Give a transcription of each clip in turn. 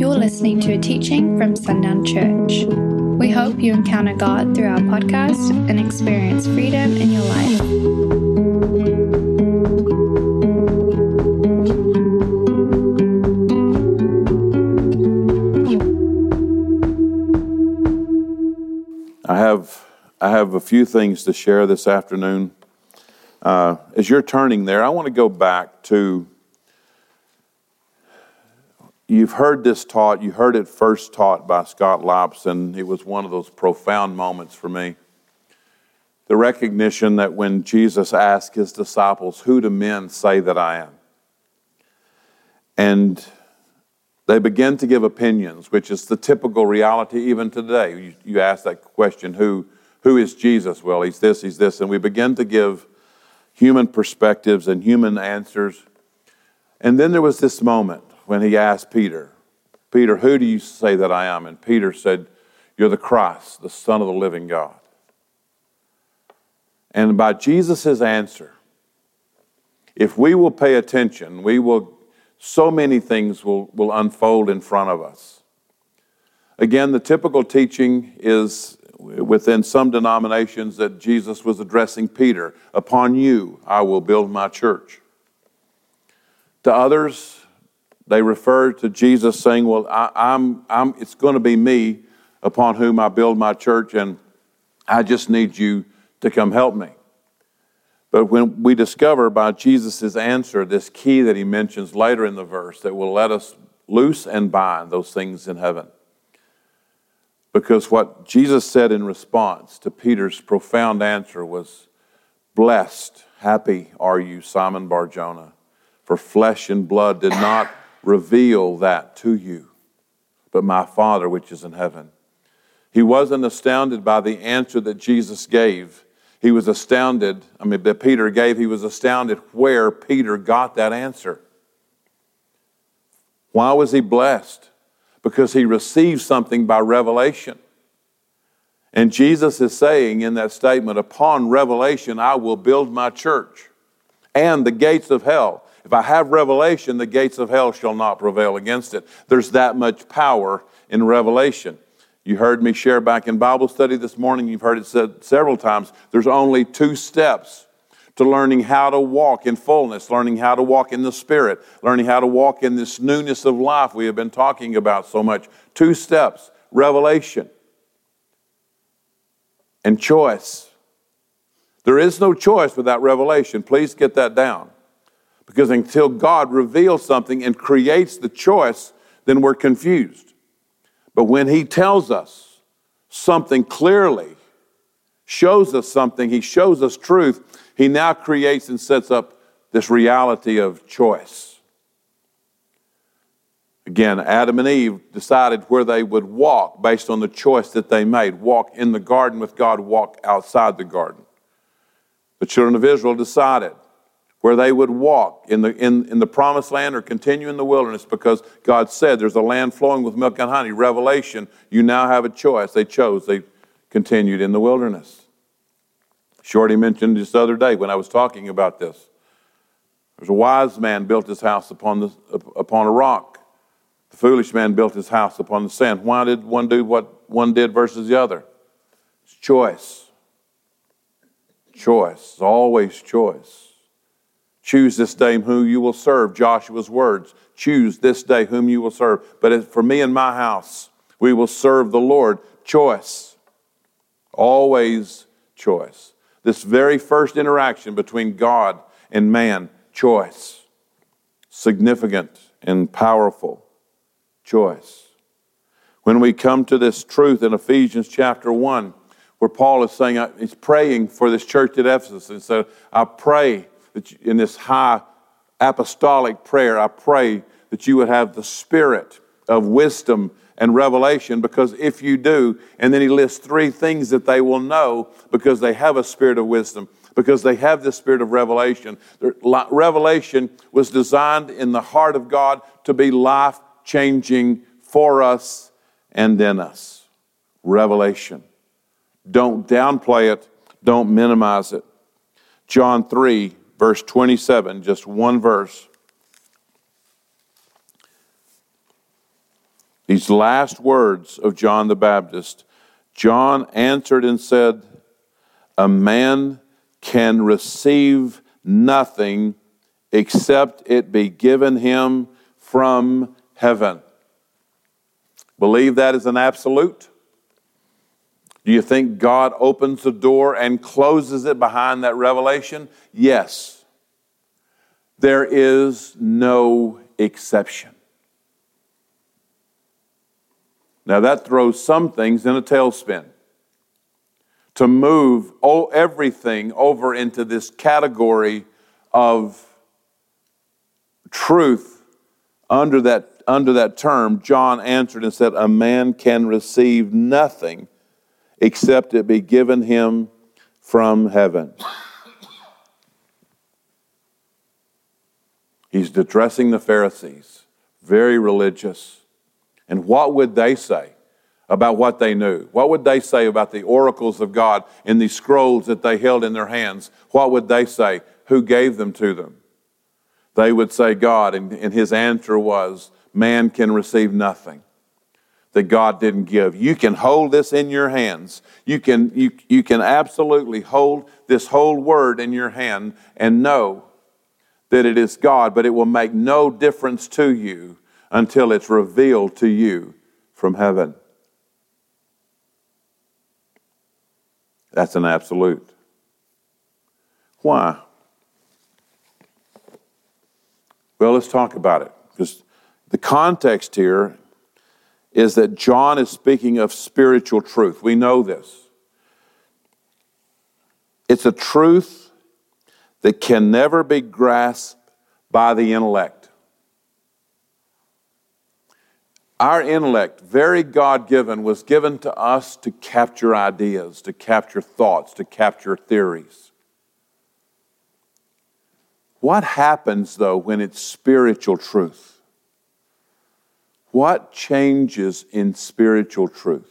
You're listening to a teaching from Sundown Church. We hope you encounter God through our podcast and experience freedom in your life. I have, I have a few things to share this afternoon. Uh, as you're turning there, I want to go back to. You've heard this taught, you heard it first taught by Scott Lobson. It was one of those profound moments for me. The recognition that when Jesus asked his disciples, Who do men say that I am? And they begin to give opinions, which is the typical reality even today. You, you ask that question, who, who is Jesus? Well, he's this, he's this. And we begin to give human perspectives and human answers. And then there was this moment when he asked Peter, Peter, who do you say that I am? And Peter said, You're the Christ, the Son of the living God. And by Jesus' answer, if we will pay attention, we will so many things will, will unfold in front of us. Again, the typical teaching is within some denominations that Jesus was addressing Peter Upon you I will build my church. To others, they refer to Jesus saying, Well, I, I'm, I'm, it's going to be me upon whom I build my church, and I just need you to come help me. But when we discover by Jesus' answer this key that he mentions later in the verse that will let us loose and bind those things in heaven. Because what Jesus said in response to Peter's profound answer was, Blessed, happy are you, Simon Barjona, for flesh and blood did not reveal that to you, but my Father which is in heaven. He wasn't astounded by the answer that Jesus gave he was astounded. I mean, that Peter gave, he was astounded where Peter got that answer. Why was he blessed? Because he received something by revelation. And Jesus is saying in that statement, Upon revelation, I will build my church and the gates of hell. If I have revelation, the gates of hell shall not prevail against it. There's that much power in revelation. You heard me share back in Bible study this morning, you've heard it said several times. There's only two steps to learning how to walk in fullness, learning how to walk in the Spirit, learning how to walk in this newness of life we have been talking about so much. Two steps revelation and choice. There is no choice without revelation. Please get that down. Because until God reveals something and creates the choice, then we're confused. But when he tells us something clearly, shows us something, he shows us truth, he now creates and sets up this reality of choice. Again, Adam and Eve decided where they would walk based on the choice that they made walk in the garden with God, walk outside the garden. The children of Israel decided where they would walk in the, in, in the promised land or continue in the wilderness because God said there's a land flowing with milk and honey. Revelation, you now have a choice. They chose, they continued in the wilderness. Shorty mentioned this other day when I was talking about this. There's a wise man built his house upon, the, upon a rock. The foolish man built his house upon the sand. Why did one do what one did versus the other? It's choice. Choice. It's always choice. Choose this day whom you will serve. Joshua's words. Choose this day whom you will serve. But for me and my house, we will serve the Lord. Choice. Always choice. This very first interaction between God and man, choice. Significant and powerful choice. When we come to this truth in Ephesians chapter 1, where Paul is saying, uh, he's praying for this church at Ephesus, and so I pray that in this high apostolic prayer, I pray that you would have the spirit of wisdom and revelation because if you do, and then he lists three things that they will know because they have a spirit of wisdom, because they have the spirit of revelation. Revelation was designed in the heart of God to be life changing for us and in us. Revelation. Don't downplay it, don't minimize it. John 3 verse 27, just one verse. These last words of John the Baptist, John answered and said, A man can receive nothing except it be given him from heaven. Believe that is an absolute? Do you think God opens the door and closes it behind that revelation? Yes. There is no exception. Now, that throws some things in a tailspin. To move everything over into this category of truth under that, under that term, John answered and said, A man can receive nothing except it be given him from heaven. He's addressing the Pharisees, very religious. And what would they say about what they knew? What would they say about the oracles of God in these scrolls that they held in their hands? What would they say? Who gave them to them? They would say God, and, and his answer was, Man can receive nothing that God didn't give. You can hold this in your hands. You can, you, you can absolutely hold this whole word in your hand and know that it is God, but it will make no difference to you until it's revealed to you from heaven. That's an absolute. Why? Well, let's talk about it because the context here is that John is speaking of spiritual truth. We know this. It's a truth that can never be grasped by the intellect. Our intellect, very God given, was given to us to capture ideas, to capture thoughts, to capture theories. What happens, though, when it's spiritual truth? What changes in spiritual truth?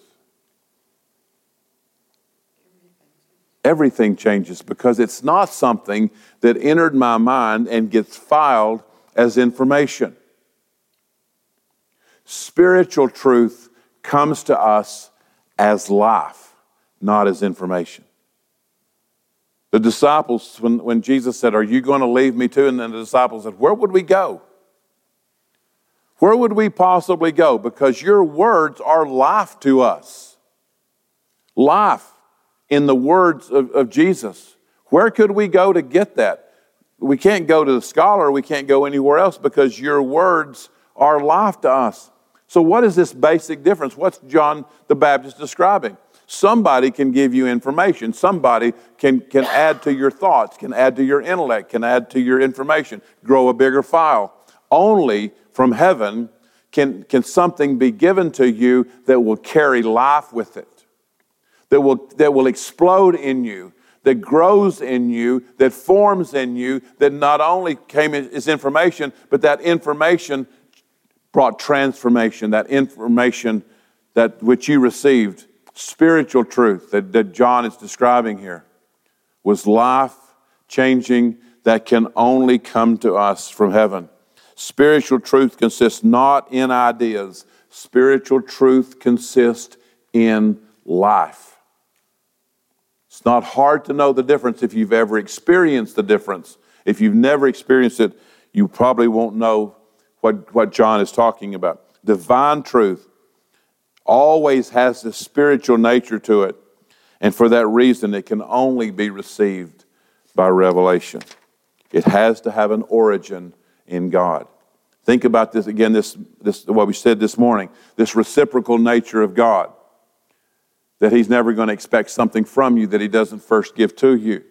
Everything changes because it's not something that entered my mind and gets filed as information. Spiritual truth comes to us as life, not as information. The disciples, when, when Jesus said, Are you going to leave me too? And then the disciples said, Where would we go? Where would we possibly go? Because your words are life to us. Life in the words of, of Jesus. Where could we go to get that? We can't go to the scholar, we can't go anywhere else because your words are life to us. So, what is this basic difference? What's John the Baptist describing? Somebody can give you information. Somebody can, can add to your thoughts, can add to your intellect, can add to your information, grow a bigger file. Only from heaven can, can something be given to you that will carry life with it, that will, that will explode in you, that grows in you, that forms in you, that not only came as information, but that information brought transformation, that information that which you received, spiritual truth that, that John is describing here, was life changing that can only come to us from heaven. Spiritual truth consists not in ideas, spiritual truth consists in life. It's not hard to know the difference if you've ever experienced the difference. If you've never experienced it, you probably won't know what, what John is talking about. Divine truth always has this spiritual nature to it, and for that reason, it can only be received by revelation. It has to have an origin in God. Think about this again, this, this what we said this morning, this reciprocal nature of God. That He's never going to expect something from you that He doesn't first give to you.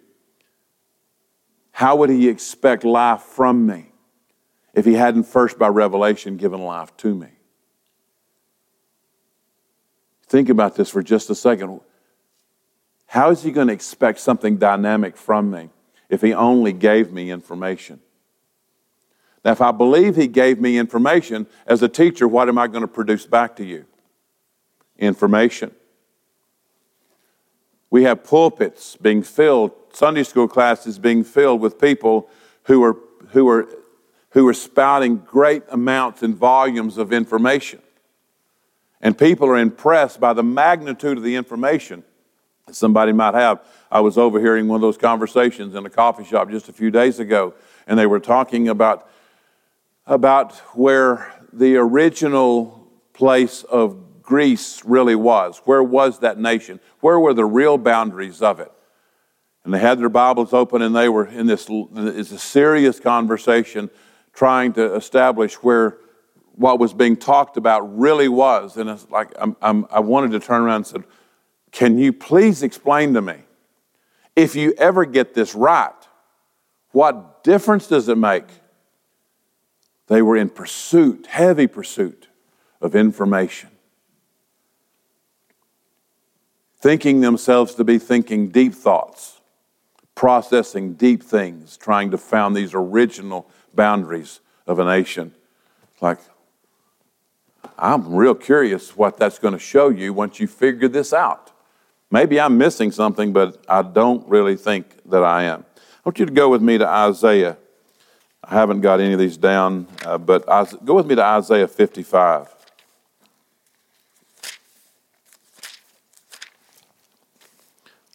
How would He expect life from me if He hadn't first, by revelation, given life to me? Think about this for just a second. How is He going to expect something dynamic from me if He only gave me information? Now, if I believe He gave me information as a teacher, what am I going to produce back to you? Information. We have pulpits being filled, Sunday school classes being filled with people who are, who are, who are spouting great amounts and volumes of information. And people are impressed by the magnitude of the information that somebody might have. I was overhearing one of those conversations in a coffee shop just a few days ago, and they were talking about, about where the original place of Greece really was. Where was that nation? Where were the real boundaries of it? And they had their Bibles open and they were in this it's a serious conversation trying to establish where what was being talked about really was. And it's like I'm, I'm, i wanted to turn around and said, Can you please explain to me, if you ever get this right, what difference does it make? They were in pursuit, heavy pursuit of information, thinking themselves to be thinking deep thoughts, processing deep things, trying to found these original boundaries of a nation. Like, I'm real curious what that's going to show you once you figure this out. Maybe I'm missing something, but I don't really think that I am. I want you to go with me to Isaiah. I haven't got any of these down, uh, but go with me to Isaiah 55.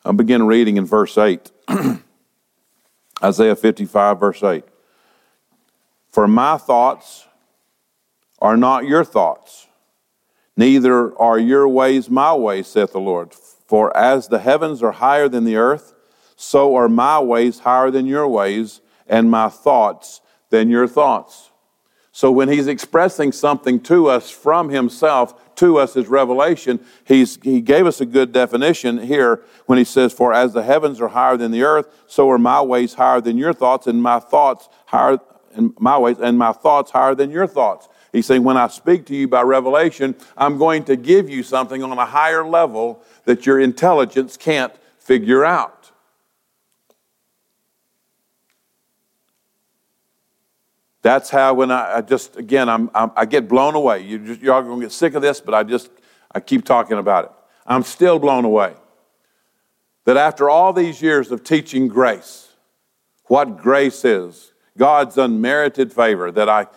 I'll begin reading in verse 8. Isaiah 55, verse 8. For my thoughts are not your thoughts, neither are your ways my ways, saith the Lord. For as the heavens are higher than the earth, so are my ways higher than your ways, and my thoughts than your thoughts. So when he's expressing something to us from himself, to us as revelation, he's, he gave us a good definition here when he says, For as the heavens are higher than the earth, so are my ways higher than your thoughts, and my thoughts higher in my ways, and my thoughts higher than your thoughts. He's saying, when I speak to you by revelation, I'm going to give you something on a higher level that your intelligence can't figure out. That's how when I, I just again I'm, I'm, i get blown away. You just, you're all going to get sick of this, but I just I keep talking about it. I'm still blown away that after all these years of teaching grace, what grace is, God's unmerited favor that I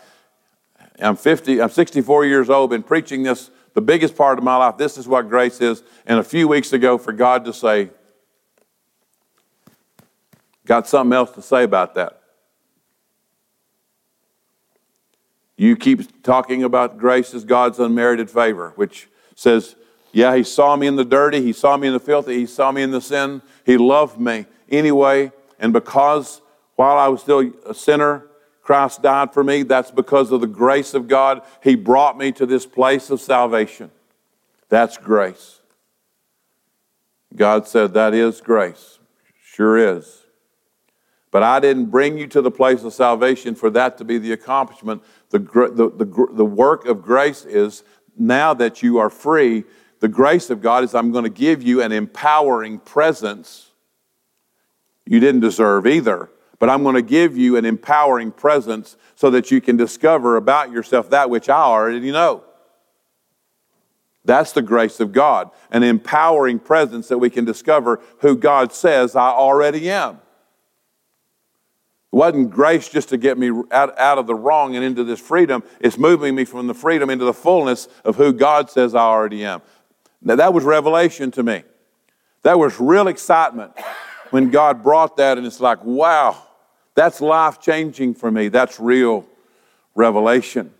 I'm 50, I'm 64 years old, been preaching this the biggest part of my life. This is what grace is. And a few weeks ago, for God to say, got something else to say about that. You keep talking about grace as God's unmerited favor, which says, yeah, he saw me in the dirty, he saw me in the filthy, he saw me in the sin, he loved me anyway, and because while I was still a sinner, Christ died for me. That's because of the grace of God. He brought me to this place of salvation. That's grace. God said, That is grace. Sure is. But I didn't bring you to the place of salvation for that to be the accomplishment. The, the, the, the work of grace is now that you are free, the grace of God is I'm going to give you an empowering presence you didn't deserve either but I'm going to give you an empowering presence so that you can discover about yourself that which I already know. That's the grace of God, an empowering presence that we can discover who God says I already am. It wasn't grace just to get me out, out of the wrong and into this freedom. It's moving me from the freedom into the fullness of who God says I already am. Now, that was revelation to me. That was real excitement when God brought that, and it's like, wow, that's life changing for me. That's real revelation.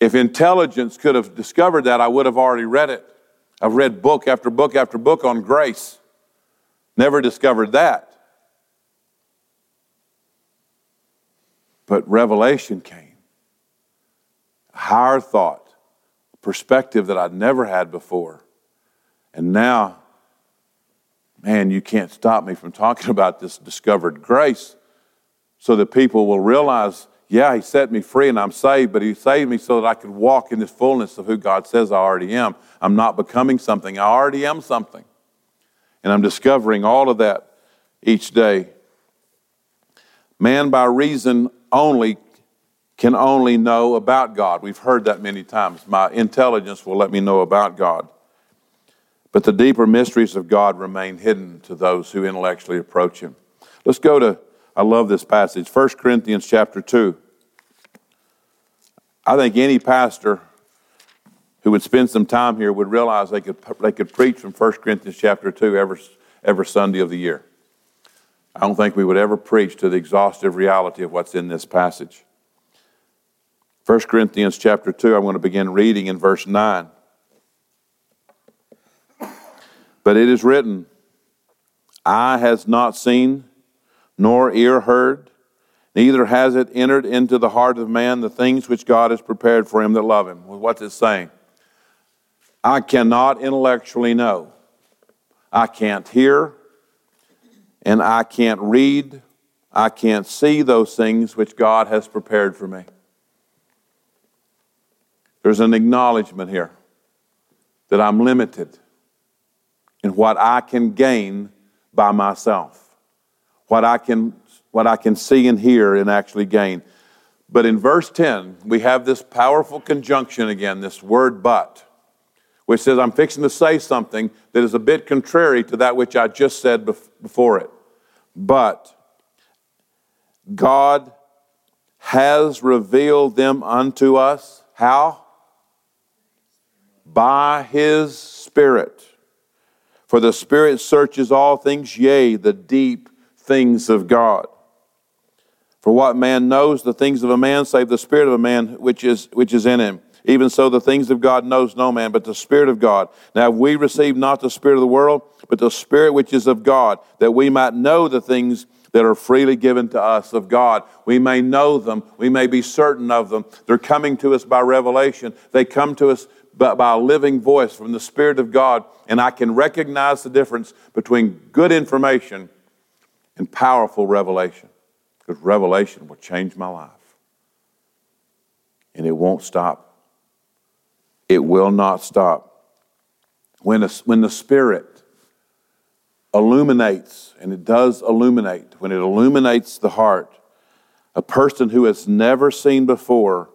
If intelligence could have discovered that, I would have already read it. I've read book after book after book on grace. Never discovered that. But revelation came. A higher thought, perspective that I'd never had before. And now man, you can't stop me from talking about this discovered grace so that people will realize, yeah, he set me free and I'm saved, but he saved me so that I could walk in this fullness of who God says I already am. I'm not becoming something, I already am something. And I'm discovering all of that each day. Man, by reason only, can only know about God. We've heard that many times. My intelligence will let me know about God. But the deeper mysteries of God remain hidden to those who intellectually approach Him. Let's go to, I love this passage, 1 Corinthians chapter 2. I think any pastor who would spend some time here would realize they could, they could preach from 1 Corinthians chapter 2 every, every Sunday of the year. I don't think we would ever preach to the exhaustive reality of what's in this passage. 1 Corinthians chapter 2, I'm going to begin reading in verse 9. But it is written, Eye has not seen, nor ear heard, neither has it entered into the heart of man the things which God has prepared for him that love him. Well, what's it saying? I cannot intellectually know. I can't hear, and I can't read. I can't see those things which God has prepared for me. There's an acknowledgement here that I'm limited in what I can gain by myself, what I can, what I can see and hear and actually gain. But in verse 10, we have this powerful conjunction again, this word but, which says, I'm fixing to say something that is a bit contrary to that which I just said before it. But God has revealed them unto us. How? By His Spirit. For the Spirit searches all things, yea, the deep things of God. For what man knows the things of a man, save the Spirit of a man which is, which is in him. Even so, the things of God knows no man, but the Spirit of God. Now, we receive not the Spirit of the world, but the Spirit which is of God, that we might know the things that are freely given to us of God. We may know them. We may be certain of them. They're coming to us by revelation. They come to us but by a living voice from the Spirit of God, and I can recognize the difference between good information and powerful revelation. Because revelation will change my life. And it won't stop. It will not stop. When, a, when the Spirit illuminates, and it does illuminate, when it illuminates the heart, a person who has never seen before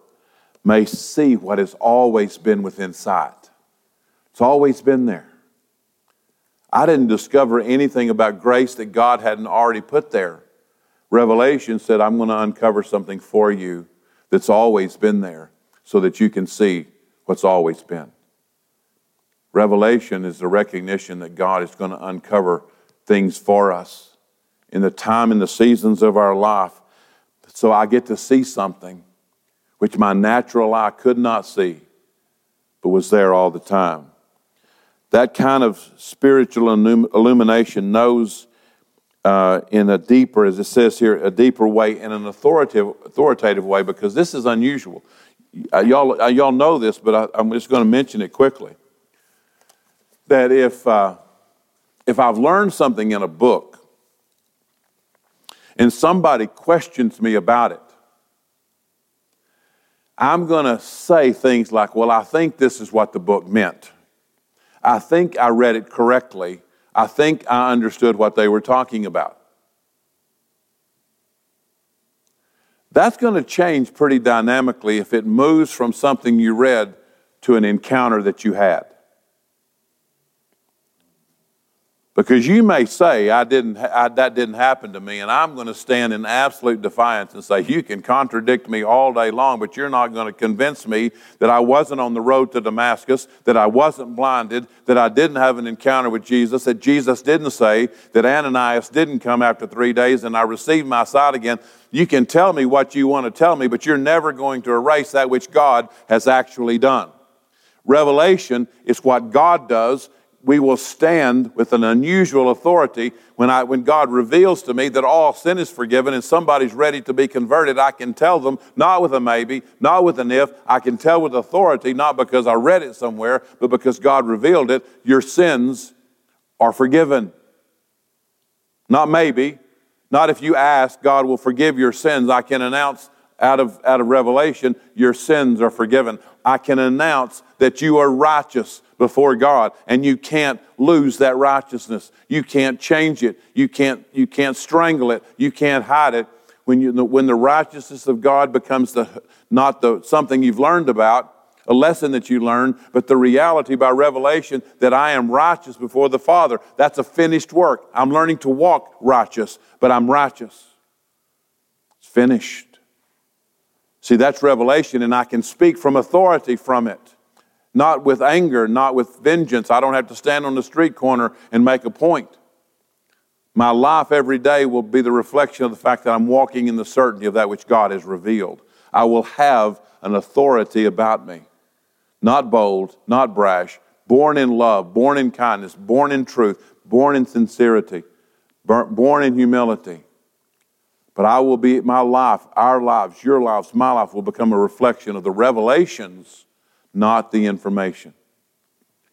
may see what has always been within sight. It's always been there. I didn't discover anything about grace that God hadn't already put there. Revelation said, I'm going to uncover something for you that's always been there so that you can see what's always been. Revelation is the recognition that God is going to uncover things for us in the time and the seasons of our life. So I get to see something which my natural eye could not see, but was there all the time. That kind of spiritual illumination knows uh, in a deeper, as it says here, a deeper way, in an authoritative, authoritative way, because this is unusual. Y'all, y'all know this, but I, am just going to mention it quickly. That if, uh, if I've learned something in a book and somebody questions me about it, I'm going to say things like, well, I think this is what the book meant. I think I read it correctly. I think I understood what they were talking about. That's going to change pretty dynamically if it moves from something you read to an encounter that you had. Because you may say, I didn't, I, that didn't happen to me, and I'm going to stand in absolute defiance and say, You can contradict me all day long, but you're not going to convince me that I wasn't on the road to Damascus, that I wasn't blinded, that I didn't have an encounter with Jesus, that Jesus didn't say that Ananias didn't come after three days and I received my sight again. You can tell me what you want to tell me, but you're never going to erase that which God has actually done. Revelation is what God does we will stand with an unusual authority when, I, when God reveals to me that all sin is forgiven and somebody's ready to be converted. I can tell them, not with a maybe, not with an if, I can tell with authority, not because I read it somewhere, but because God revealed it, your sins are forgiven. Not maybe, not if you ask, God will forgive your sins. I can announce out of, out of Revelation, your sins are forgiven. I can announce that you are righteous before God and you can't lose that righteousness. You can't change it. You can't, you can't strangle it. You can't hide it. When, you, when the righteousness of God becomes the, not the, something you've learned about, a lesson that you learn, but the reality by revelation that I am righteous before the Father. That's a finished work. I'm learning to walk righteous, but I'm righteous. It's finished. See, that's revelation, and I can speak from authority from it. Not with anger, not with vengeance. I don't have to stand on the street corner and make a point. My life every day will be the reflection of the fact that I'm walking in the certainty of that which God has revealed. I will have an authority about me. Not bold, not brash, born in love, born in kindness, born in truth, born in sincerity, born in humility. But I will be, my life, our lives, your lives, my life will become a reflection of the revelations, not the information.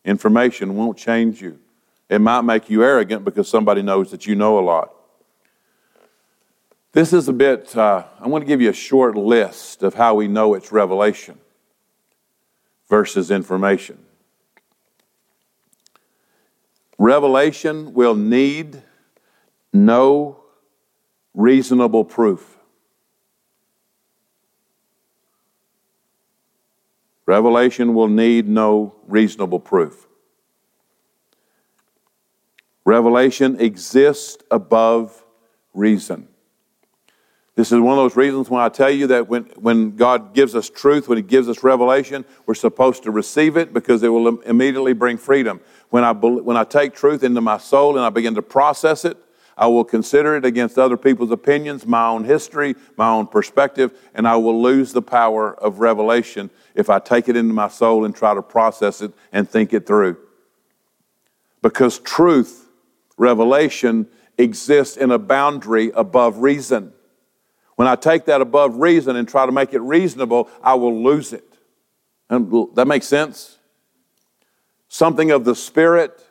Information won't change you. It might make you arrogant because somebody knows that you know a lot. This is a bit, uh, I want to give you a short list of how we know it's revelation versus information. Revelation will need no reasonable proof. Revelation will need no reasonable proof. Revelation exists above reason. This is one of those reasons why I tell you that when, when God gives us truth, when He gives us revelation, we're supposed to receive it because it will immediately bring freedom. When I, when I take truth into my soul and I begin to process it, I will consider it against other people's opinions, my own history, my own perspective, and I will lose the power of revelation if I take it into my soul and try to process it and think it through. Because truth, revelation, exists in a boundary above reason. When I take that above reason and try to make it reasonable, I will lose it. And that makes sense? Something of the Spirit,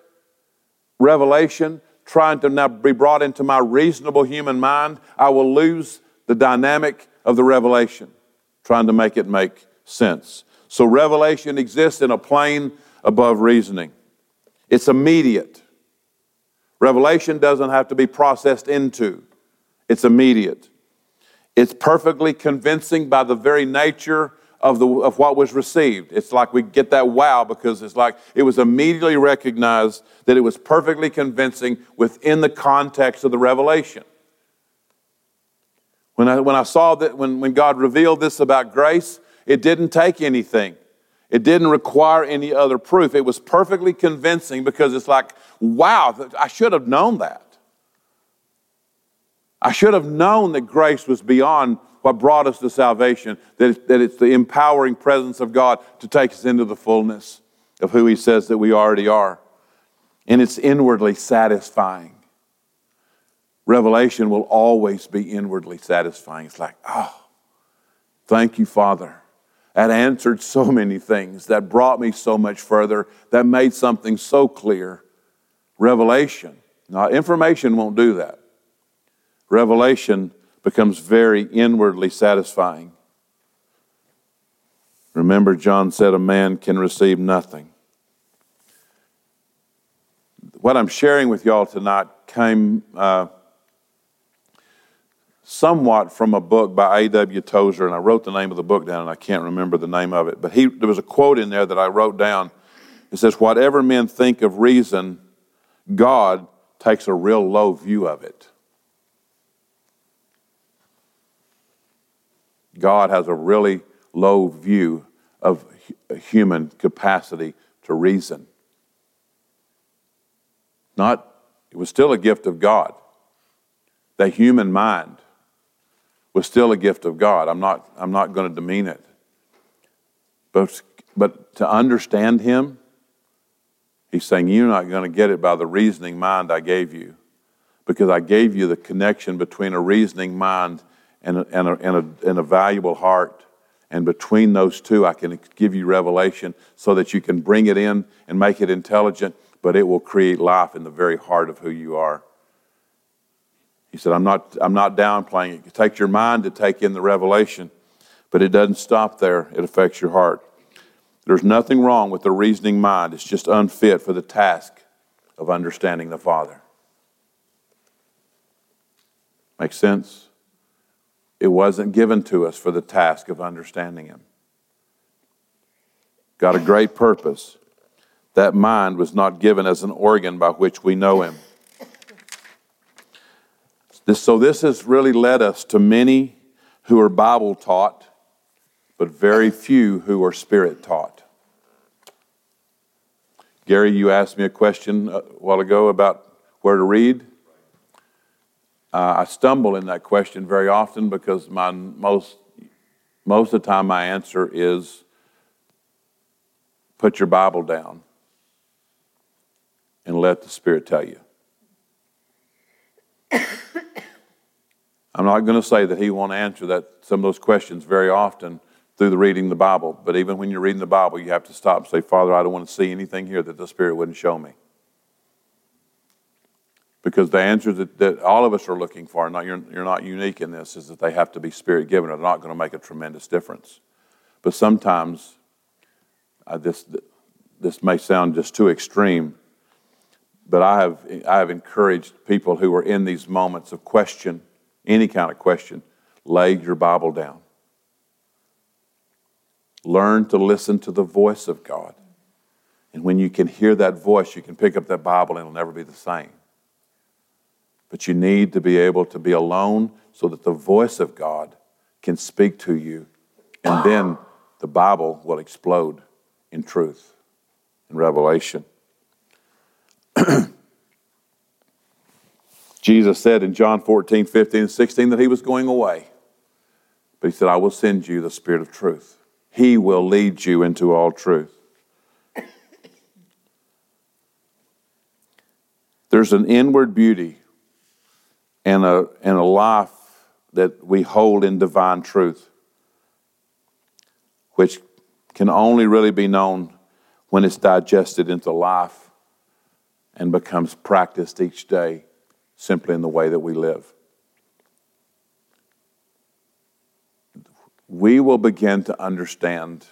revelation, trying to now be brought into my reasonable human mind, I will lose the dynamic of the revelation, trying to make it make sense. So, revelation exists in a plane above reasoning, it's immediate. Revelation doesn't have to be processed into, it's immediate. It's perfectly convincing by the very nature of, the, of what was received. It's like we get that wow because it's like it was immediately recognized that it was perfectly convincing within the context of the revelation. When I, when I saw that, when, when God revealed this about grace, it didn't take anything. It didn't require any other proof. It was perfectly convincing because it's like, wow, I should have known that. I should have known that grace was beyond what brought us to salvation, that, that it's the empowering presence of God to take us into the fullness of who He says that we already are. And it's inwardly satisfying. Revelation will always be inwardly satisfying. It's like, oh, thank you, Father. That answered so many things, that brought me so much further, that made something so clear. Revelation. Now, information won't do that. Revelation becomes very inwardly satisfying. Remember, John said a man can receive nothing. What I'm sharing with y'all tonight came uh, somewhat from a book by A.W. Tozer, and I wrote the name of the book down, and I can't remember the name of it. But he, there was a quote in there that I wrote down. It says, Whatever men think of reason, God takes a real low view of it. God has a really low view of human capacity to reason. Not, it was still a gift of God. The human mind was still a gift of God. I'm not, I'm not going to demean it. But, but to understand Him, He's saying, You're not going to get it by the reasoning mind I gave you, because I gave you the connection between a reasoning mind and a, and, a, and, a, and a valuable heart. And between those two, I can give you revelation so that you can bring it in and make it intelligent, but it will create life in the very heart of who you are. He said, I'm not, I'm not downplaying it. It takes your mind to take in the revelation, but it doesn't stop there. It affects your heart. There's nothing wrong with the reasoning mind, it's just unfit for the task of understanding the Father. Make sense? It wasn't given to us for the task of understanding Him. Got a great purpose. That mind was not given as an organ by which we know Him. This, so, this has really led us to many who are Bible taught, but very few who are Spirit taught. Gary, you asked me a question uh, a while ago about where to read. Uh, I stumble in that question very often because my most most of the time my answer is put your Bible down and let the Spirit tell you. I'm not going to say that He won't answer that some of those questions very often through the reading the Bible, but even when you're reading the Bible, you have to stop and say, Father, I don't want to see anything here that the Spirit wouldn't show me. Because the answer that, that all of us are looking for, not, you're, you're not unique in this, is that they have to be Spirit given. They're not going to make a tremendous difference. But sometimes, uh, this, this may sound just too extreme, but I have, I have encouraged people who are in these moments of question, any kind of question, lay your Bible down. Learn to listen to the voice of God. And when you can hear that voice, you can pick up that Bible and it'll never be the same. But you need to be able to be alone so that the voice of God can speak to you. And then the Bible will explode in truth and revelation. Jesus said in John 14, 15, and 16 that he was going away. But he said, I will send you the Spirit of truth. He will lead you into all truth. There's an inward beauty and a, and a life that we hold in divine truth, which can only really be known when it's digested into life and becomes practiced each day simply in the way that we live. We will begin to understand.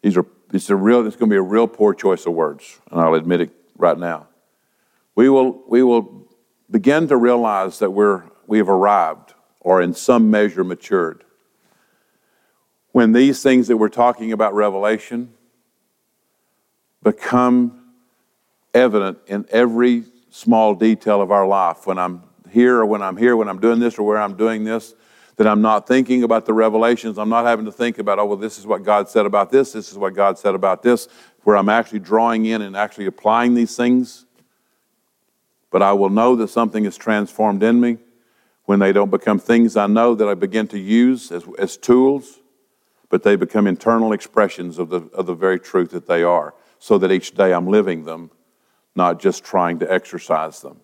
These are it's a real it's going to be a real poor choice of words, and I'll admit it right now. We will we will begin to realize that we're we have arrived or in some measure matured. When these things that we're talking about revelation become evident in every small detail of our life. When I'm here or when I'm here, when I'm doing this or where I'm doing this, that I'm not thinking about the revelations. I'm not having to think about, oh, well, this is what God said about this, this is what God said about this, where I'm actually drawing in and actually applying these things. But I will know that something is transformed in me when they don't become things I know that I begin to use as, as tools, but they become internal expressions of the, of the very truth that they are, so that each day I'm living them not just trying to exercise them.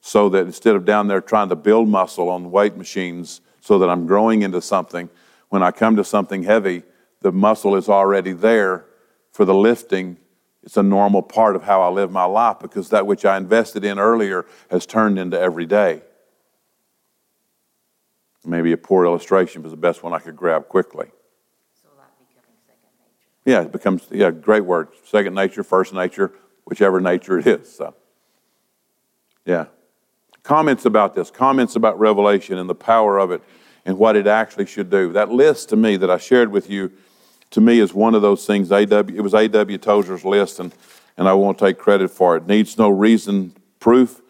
So that instead of down there trying to build muscle on weight machines so that I'm growing into something, when I come to something heavy, the muscle is already there for the lifting. It's a normal part of how I live my life because that which I invested in earlier has turned into every day. Maybe a poor illustration, but the best one I could grab quickly. Yeah, it becomes, yeah, great word. Second nature, first nature, whichever nature it is. So, yeah. Comments about this, comments about Revelation and the power of it and what it actually should do. That list to me that I shared with you, to me, is one of those things. AW, it was A.W. Tozer's list, and, and I won't take credit for it. Needs no reason, proof.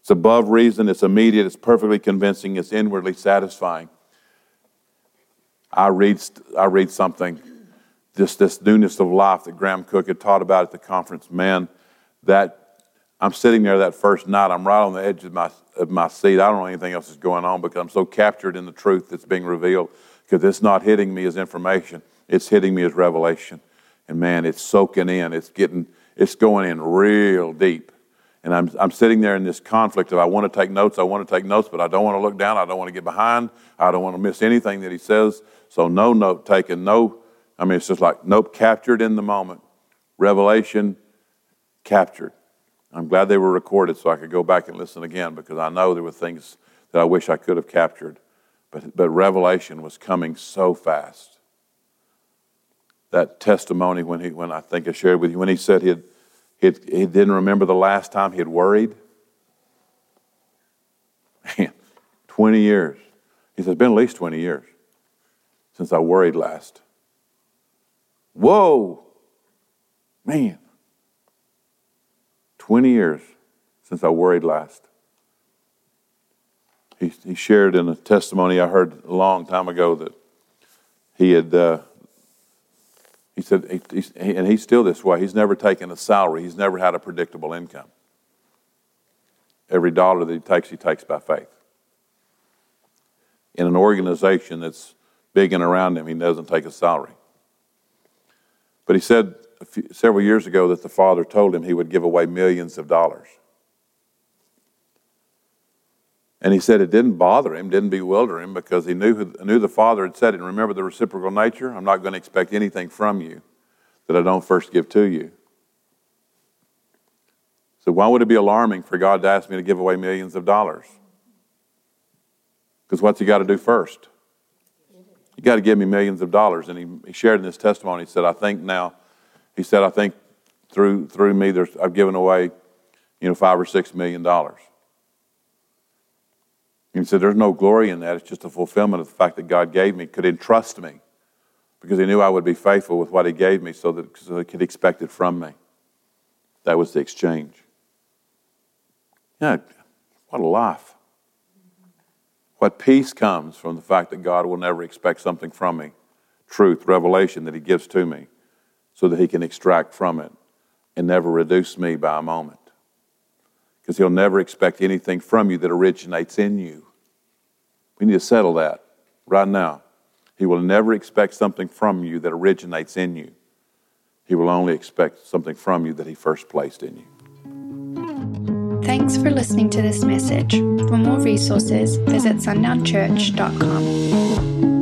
It's above reason, it's immediate, it's perfectly convincing, it's inwardly satisfying. I read, I read something just this newness of life that Graham Cooke had taught about at the conference, man, that I'm sitting there that first night, I'm right on the edge of my, of my seat. I don't know anything else is going on because I'm so captured in the truth that's being revealed because it's not hitting me as information, it's hitting me as revelation. And man, it's soaking in, it's getting, it's going in real deep. And I'm, I'm sitting there in this conflict of I want to take notes, I want to take notes, but I don't want to look down, I don't want to get behind, I don't want to miss anything that he says. So no note taken, no I mean, it's just like, nope, captured in the moment. Revelation, captured. I'm glad they were recorded so I could go back and listen again because I know there were things that I wish I could have captured. But, but Revelation was coming so fast. That testimony when, he, when I think I shared with you, when he said he, had, he, had, he didn't remember the last time he had worried. Man, 20 years. He says, been at least 20 years since I worried last. Whoa, man. 20 years since I worried last. He, he shared in a testimony I heard a long time ago that he had uh, He said, and he's still this way. He's never taken a salary. He's never had a predictable income. Every dollar that he takes, he takes by faith. In an organization that's big and around him, he doesn't take a salary. But he said few, several years ago that the father told him he would give away millions of dollars. And he said it didn't bother him, didn't bewilder him, because he knew, knew the Father had said it. And remember the reciprocal nature? I'm not going to expect anything from you that I don't first give to you. So why would it be alarming for God to ask me to give away millions of dollars? Because what's he got to do first? You got to give me millions of dollars. And he, he shared in his testimony, he said, I think now, he said, I think through, through me, there's, I've given away, you know, five or six million dollars. He said, There's no glory in that. It's just a fulfillment of the fact that God gave me, could entrust me, because He knew I would be faithful with what He gave me so that so He could expect it from me. That was the exchange. Yeah, what a life. What peace comes from the fact that God will never expect something from me truth, revelation that He gives to me, so that He can extract from it and never reduce me by a moment. Because He'll never expect anything from you that originates in you. We need to settle that right now. He will never expect something from you that originates in you. He will only expect something from you that He first placed in you. Thanks for listening to this message. For more resources, visit sundownchurch.com.